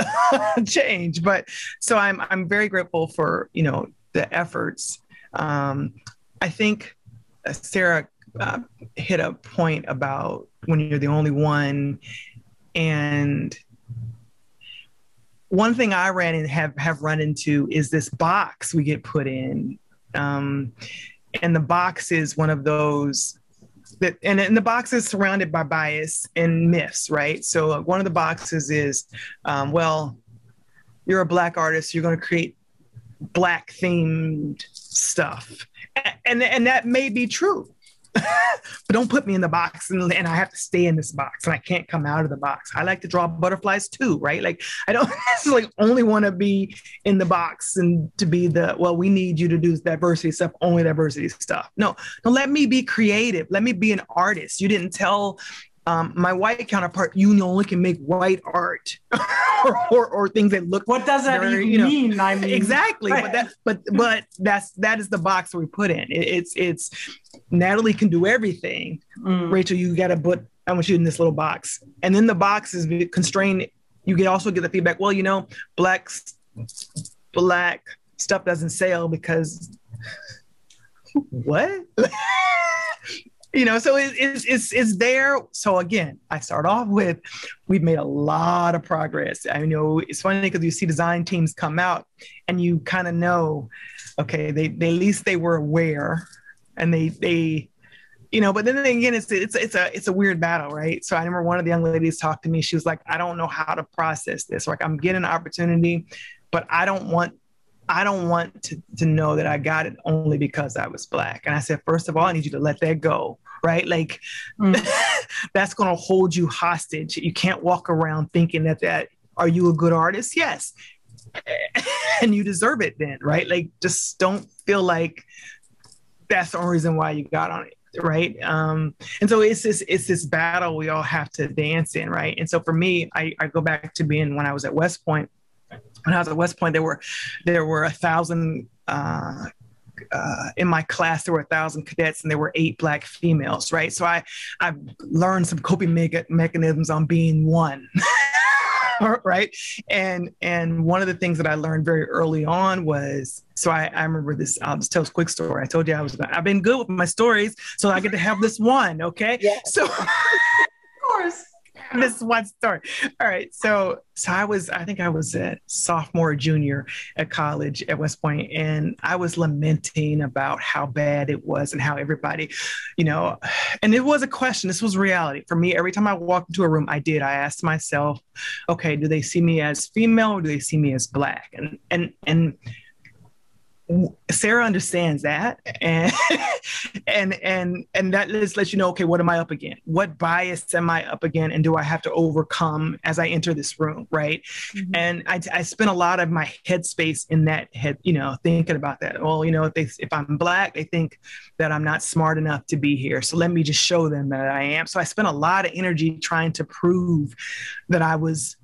change but so i'm i'm very grateful for you know the efforts. Um i think uh, sarah uh, hit a point about when you're the only one and one thing i ran and have have run into is this box we get put in. Um and the box is one of those that and, and the box is surrounded by bias and myths right? So one of the boxes is um, well you're a black artist you're going to create black themed stuff and and that may be true but don't put me in the box and, and I have to stay in this box and I can't come out of the box. I like to draw butterflies too, right? Like I don't necessarily only want to be in the box and to be the well, we need you to do diversity stuff, only diversity stuff. No, no, let me be creative. Let me be an artist. You didn't tell um, my white counterpart, you only can make white art or, or, or, things that look. What does that very, even you know, mean? I mean, exactly. But that, but but that's that is the box we put in. It, it's it's Natalie can do everything. Mm. Rachel, you got to put I want you in this little box, and then the box is constrained. You can also get the feedback. Well, you know, black black stuff doesn't sell because what? you know so it, it's, it's it's there. So again i start off with we've made a lot of progress. I know it's funny because you see design teams come out and you kind of know okay they, they at least they were aware and they they you know but then again it's it's it's a it's a weird battle right? So i remember one of the young ladies talked to me. She was like i don't know how to process this. Like i'm getting an opportunity but i don't want I don't want to, to know that I got it only because I was black. And I said, first of all, I need you to let that go right? Like mm. that's going to hold you hostage. You can't walk around thinking that that are you a good artist? Yes. and you deserve it then, right? Like just don't feel like that's the only reason why you got on it right um and so it's this it's this battle we all have to dance in right and so for me i, I go back to being when i was at west point when i was at west point there were there were a thousand uh uh, in my class there were a thousand cadets and there were eight black females right? So i i learned some coping me- mechanisms on being one right? And and one of the things that i learned very early on was so i, I remember this i'll just tell a quick story. I told you i was i've been good with my stories so i get to have this one okay? Yeah. so of course this one story. All right. So, so I was, I think I was a sophomore, junior at college at West Point, and I was lamenting about how bad it was and how everybody, you know, and it was a question. This was reality for me. Every time I walked into a room, I did. I asked myself, okay, do they see me as female or do they see me as black? And and and Sarah understands that, and and and and that just lets you know, okay, what am I up against? What bias am I up against, and do I have to overcome as I enter this room, right? Mm-hmm. And I, I spent a lot of my headspace in that head, you know, thinking about that. Well, you know, if they if I'm black, they think that I'm not smart enough to be here, so let me just show them that I am. So I spent a lot of energy trying to prove that I was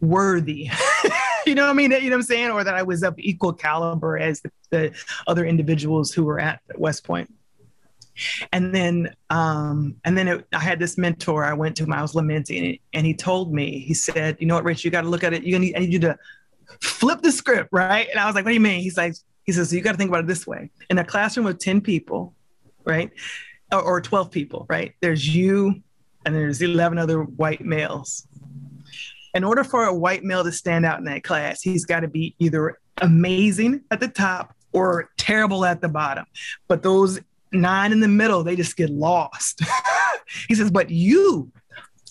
worthy. you know what I mean? You know what I'm saying? Or that I was of equal caliber as the, the other individuals who were at West Point. And then, um, and then it, I had this mentor I went to when I was lamenting, and he told me, he said, "You know what, Rich? You got to look at it. You need, I need you to flip the script, right?" And I was like, "What do you mean?" He's like, he says, so "You got to think about it this way: in a classroom of ten people, right, or, or twelve people, right? There's you, and there's eleven other white males in order for a white male to stand out in that class, he's got to be either amazing at the top or terrible at the bottom. But those nine in the middle, they just get lost. he says, but you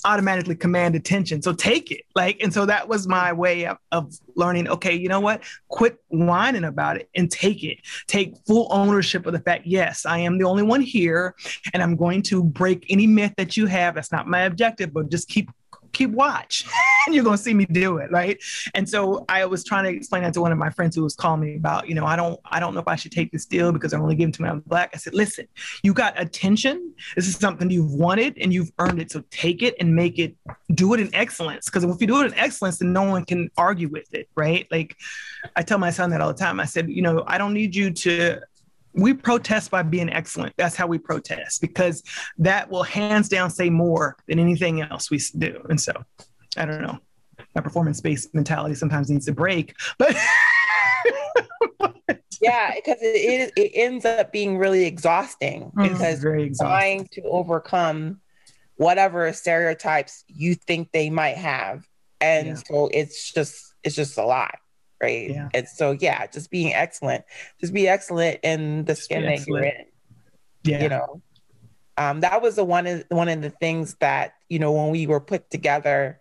automatically command attention. So take it. Like, and so that was my way of, of learning, okay, you know what? Quit whining about it and take it. Take full ownership of the fact, yes, I am the only one here, and I'm going to break any myth that you have. That's not my objective, but just keep keep watch. And you're going to see me do it right? And so i was trying to explain that to one of my friends who was calling me about you know i don't i don't know if i should take this deal because i'm only giving to my black. I said listen you got attention. This is something you've wanted and you've earned it. So take it and make it do it in excellence. Because if you do it in excellence then no one can argue with it right? Like i tell my son that all the time. I said you know i don't need you to we protest by being excellent. That's how we protest because that will hands down say more than anything else we do. And so, I don't know. My performance based mentality sometimes needs a break, but. yeah, because it, it ends up being really exhausting mm-hmm. because very exhausting. trying to overcome whatever stereotypes you think they might have, and yeah. so it's just it's just a lot right? Yeah. And so yeah, just being excellent, just be excellent in the skin that you're in. Yeah. You know. Um, that was the one of one of the things that, you know, when we were put together,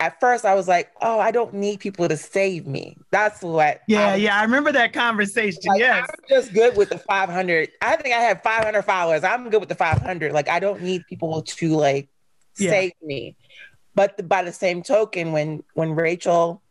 at first I was like, oh, I don't need people to save me. That's what Yeah, I yeah. I remember that conversation. Like, yes. I'm just good with the 500. I think I have 500 followers. I'm good with the 500. Like I don't need people to like yeah. save me. But the, by the same token, when when Rachel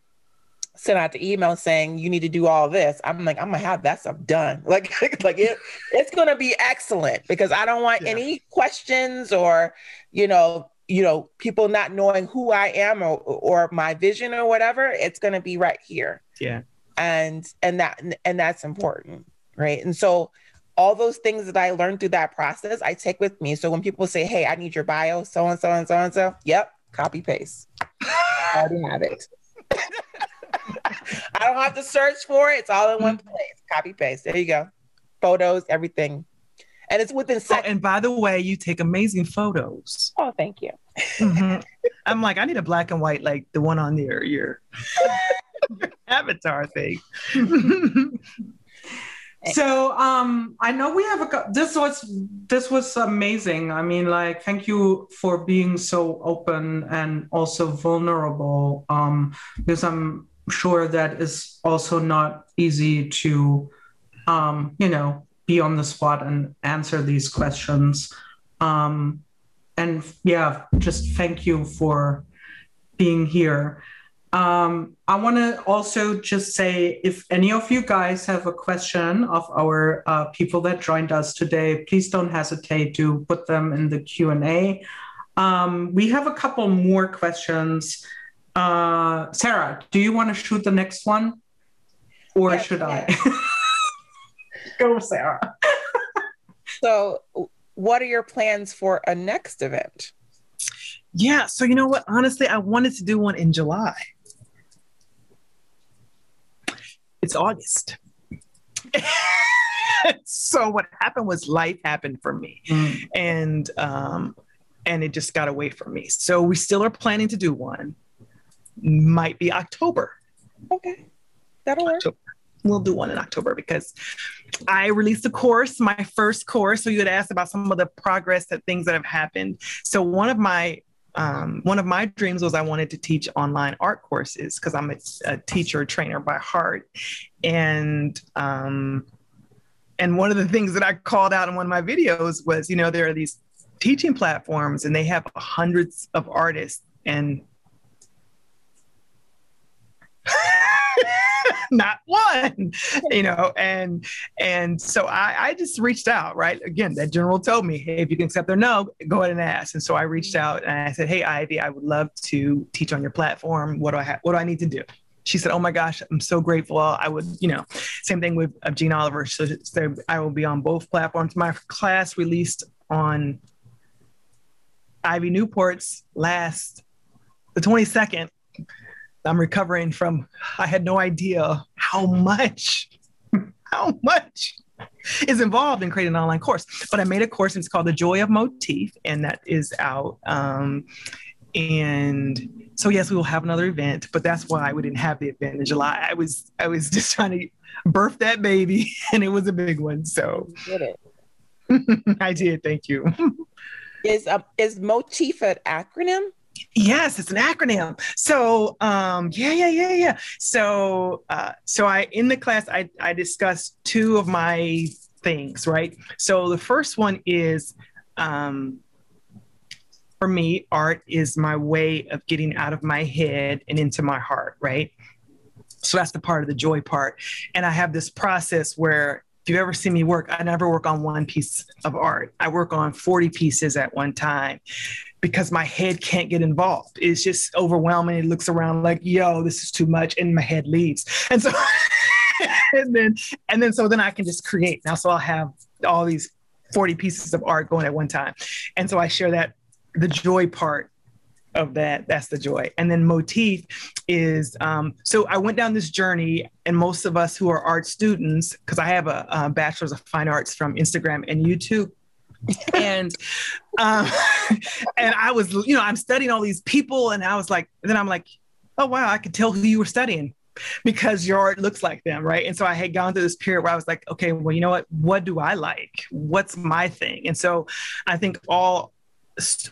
sent out the email saying you need to do all this. I'm like i'm gonna have that stuff done. Like like it, it's gonna be excellent because i don't want yeah. any questions or you know you know people not knowing who i am or or my vision or whatever. It's gonna be right here. Yeah. And and that and that's important right? And so all those things that i learned through that process i take with me. So when people say hey i need your bio so and so and so and so yep copy paste. I already have it I don't have to search for it. It's all in one mm-hmm. place. Copy paste. There you go. Photos, everything. And it's within seconds. Oh, and by the way, you take amazing photos. Oh, thank you. Mm-hmm. I'm like, I need a black and white, like the one on your your avatar thing. so um i know we have a this was this was amazing i mean like thank you for being so open and also vulnerable um because i'm sure that is also not easy to, um, you know, be on the spot and answer these questions. Um, and yeah, just thank you for being here. Um, I want to also just say if any of you guys have a question of our uh, people that joined us today, please don't hesitate to put them in the Q and A. Um, we have a couple more questions uh, Sarah, do you want to shoot the next one? Or yes, should yes. I? Go, Sarah. so, what are your plans for a next event? Yeah, so you know what? Honestly, I wanted to do one in July. It's August. so what happened was life happened for me. Mm. And um and it just got away from me. So we still are planning to do one might be October. Okay, that'll work. October. We'll do one in October because I released a course, my first course. So you had asked about some of the progress that things that have happened. So one of my um, one of my dreams was I wanted to teach online art courses because I'm a, a, teacher trainer by heart, and um, and one of the things that I called out in one of my videos was, you know, there are these teaching platforms and they have hundreds of artists and not one you know and and so I, I just reached out right again that general told me hey if you can accept their no go ahead and ask and so i reached out and i said hey ivy i would love to teach on your platform what do i have what do i need to do she said, "Oh my gosh, I'm so grateful. I would, you know, same thing with uh, Jeanne Oliver. So, so I will be on both platforms. My class released on Ivy Newport's last the 22nd I'm recovering from, I had no idea how much, how much is involved in creating an online course. But I made a course and it's called The Joy of Motif, and that is out. Um, and so yes, we will have another event, but that's why we didn't have the event in July. I was I was just trying to birth that baby, and it was a big one. So you did it. I did. Thank you. Is um, is motif an acronym? Yes, it's an acronym. So, um, yeah, yeah, yeah, yeah. So, uh, so I in the class I I discussed two of my things, right? So the first one is um, for me, art is my way of getting out of my head and into my heart, right? So that's the part of the joy part. And I have this process where if you ever see me work, I never work on one piece of art. I work on 40 pieces at one time because my head can't get involved. It's just overwhelming. It looks around like, yo, this is too much, and my head leaves. And so and then and then so then I can just create. Now so I'll have all these 40 pieces of art going at one time. And so I share that the joy part of that that's the joy and then motif is um, so i went down this journey and most of us who are art students because i have a, a bachelor's of fine arts from instagram and youtube and um, and i was you know i'm studying all these people and i was like then i'm like oh wow i could tell who you were studying because your art looks like them, right? And so I had gone through this period where I was like, okay, well, you know what? What do I like? What's my thing? And so I think all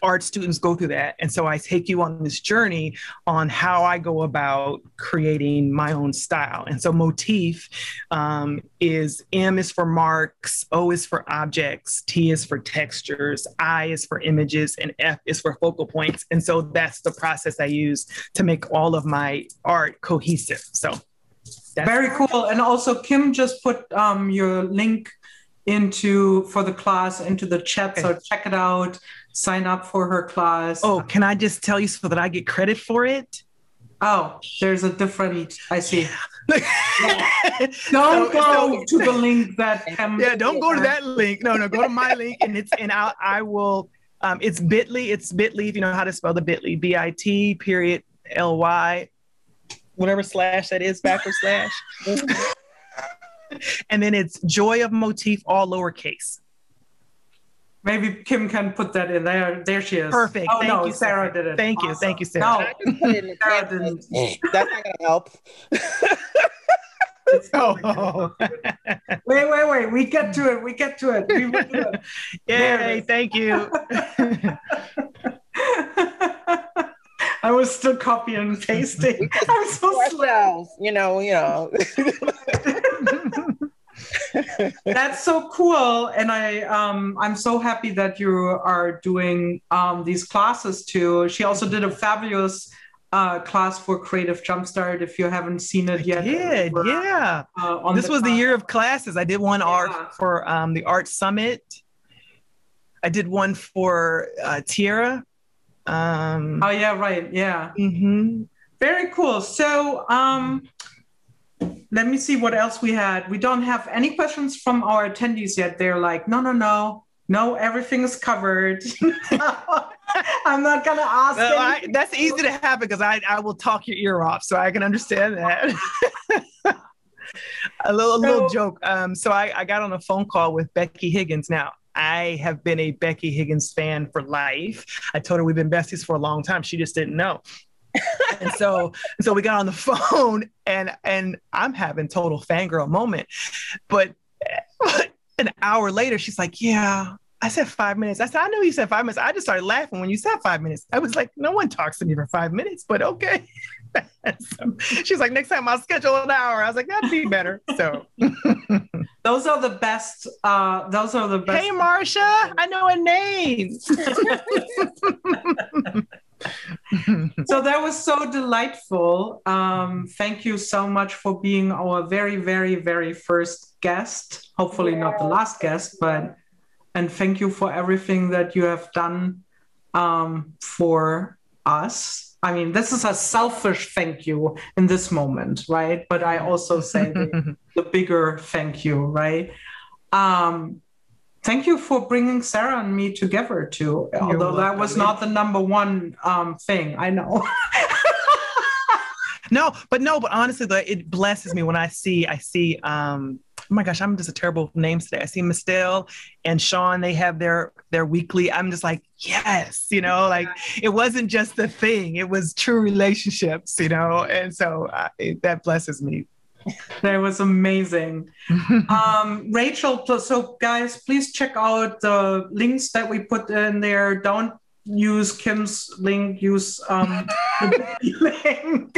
art students go through that. And so I take you on this journey on how I go about creating my own style. And so motif um, is M is for marks, O is for objects, T is for textures, I is for images, and F is for focal points. And so that's the process I use to make all of my art cohesive. So very cool. And also Kim just put um, your link into for the class into the chat. So check it out sign up for her class. Oh, can I just tell you so that I get credit for it? Oh, there's a different. I see. don't so, go so, to the link that. yeah, don't go to that link. No, no, go to my link, and it's and I I will. Um, it's Bitly. It's Bitly. If you know how to spell the Bitly, B I T period L Y, whatever slash that is, backward slash. and then it's Joy of Motif, all lowercase. Maybe Kim can put that in there. There she is. Perfect. Oh Thank no, you, Sarah did it. Thank awesome. you. Thank you, Sarah. No, Sarah didn't. Eh, that's not gonna help. oh. wait, wait, wait. We get to it. We get to it. We it. Yay, thank you. I was still copying and pasting. I'm so slow. You know, you know. That's so cool, and I um, I'm so happy that you are doing um, these classes too. She also did a fabulous uh, class for Creative Jumpstart. If you haven't seen it yet, I did yeah. Uh, this the was class. the year of classes. I did one yeah. art for um, the Art Summit. I did one for uh, Tierra. Um, oh yeah, right, yeah. Mm-hmm. Very cool. So, um, let me see what else we had. We don't have any questions from our attendees yet. They're like, no, no, no, no, everything is covered. I'm not gonna ask. I, that's easy to happen because I, I will talk your ear off, so I can understand that. a little, a little so, joke. Um, so I, I got on a phone call with Becky Higgins. Now I have been a Becky Higgins fan for life. I told her we've been besties for a long time. She just didn't know and so so we got on the phone and and I'm having total fangirl moment. But an hour later, she's like, Yeah, I said five minutes. I said, I know you said five minutes. I just started laughing when you said five minutes. I was like, no one talks to me for five minutes, but okay. so she's like, next time I'll schedule an hour. I was like, that'd be better. So those are the best. Uh, those are the best. Hey, Marsha, I know a name. So that was so delightful. Um, thank you so much for being our very, very, very first guest. Hopefully, yeah. not the last guest, but and thank you for everything that you have done um, for us. I mean, this is a selfish thank you in this moment, right? But I also say the, the bigger thank you, right? Um, thank you for bringing Sarah and me together too. You're although that was not the number one um, thing, I know. no, but no, but honestly, though, it blesses me when I see I see. Um, oh my gosh, I'm just a terrible names today. I see Mistel and Sean. They have their their weekly. I'm just like, yes, you know, like it wasn't just the thing; it was true relationships, you know. And so uh, it, that blesses me that was amazing. um, Rachel, so guys, please check out the links that we put in there. Don't use Kim's link, use um, the link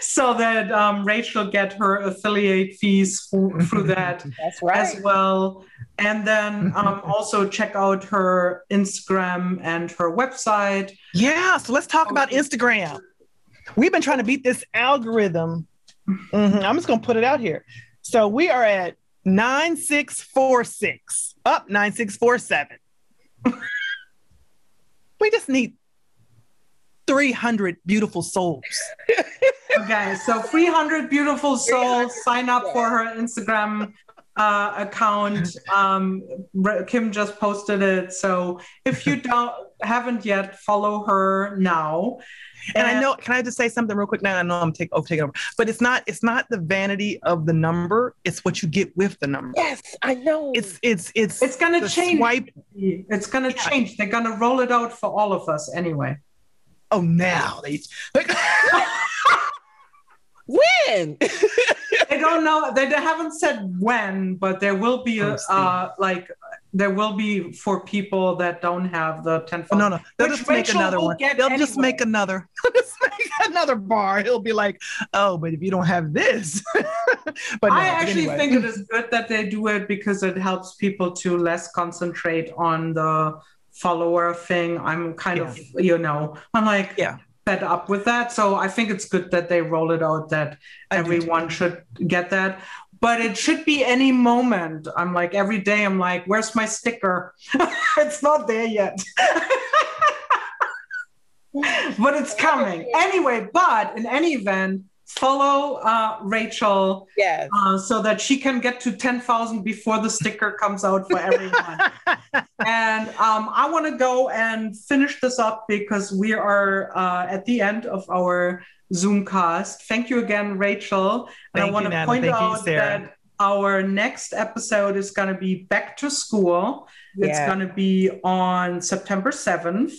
so that um, Rachel get her affiliate fees for, through that right. as well. And then um, also check out her Instagram and her website. Yeah, so let's talk about Instagram. We've been trying to beat this algorithm. Mm-hmm. I'm just going to put it out here. So we are at 9646, up 9647. we just need 300 beautiful souls. okay, so 300 beautiful souls sign up for her Instagram uh, account. Um, Kim just posted it. So if you don't haven't yet, follow her now. And, and I know, can I just say something real quick? Now I know I'm take, oh, taking over, but it's not it's not the vanity of the number. It's what you get with the number. Yes, I know. It's it's it's it's gonna change. Swipe. It's gonna yeah. change. They're gonna roll it out for all of us anyway. Oh, now they. when? they don't know. They, they haven't said when, but there will be a uh, like there will be for people that don't have the 10 no no they'll just make another one they'll anyway. just make another just make another bar he'll be like oh but if you don't have this but no, i actually anyway. think it is good that they do it because it helps people to less concentrate on the follower thing i'm kind yeah. of you know i'm like yeah fed up with that so i think it's good that they roll it out that everyone should get that but it should be any moment. I'm like, every day, I'm like, where's my sticker? it's not there yet. but it's coming. Anyway, but in any event, follow uh, Rachel yes. Uh, so that she can get to 10,000 before the sticker comes out for everyone. and um, I want to go and finish this up because we are uh, at the end of our Zoomcast. Thank you again, Rachel. And I want to point Thank out you, that our next episode is going to be back to school. Yeah. It's going to be on September 7th,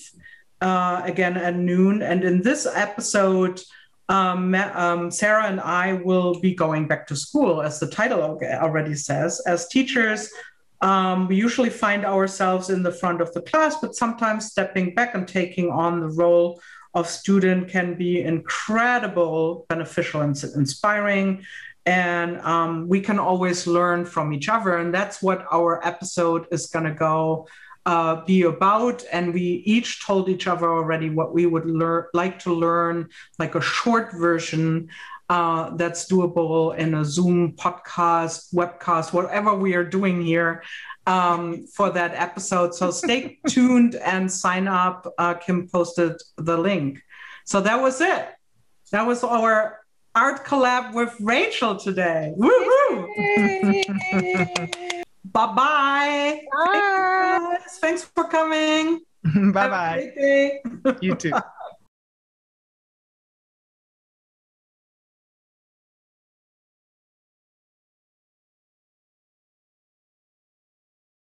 uh, again at noon. And in this episode, um, um, Sarah and I will be going back to school, as the title already says. As teachers, um, we usually find ourselves in the front of the class, but sometimes stepping back and taking on the role of student can be incredible, beneficial, and inspiring. And um, we can always learn from each other. And that's what our episode is going to go uh, be about. And we each told each other already what we would learn, like to learn, like a short version uh, that's doable in a Zoom podcast, webcast, whatever we are doing here um, for that episode. So stay tuned and sign up. Uh, Kim posted the link. So that was it. That was our art collab with Rachel today. Woohoo! Bye-bye. Bye. Thanks for coming. Bye bye. you too.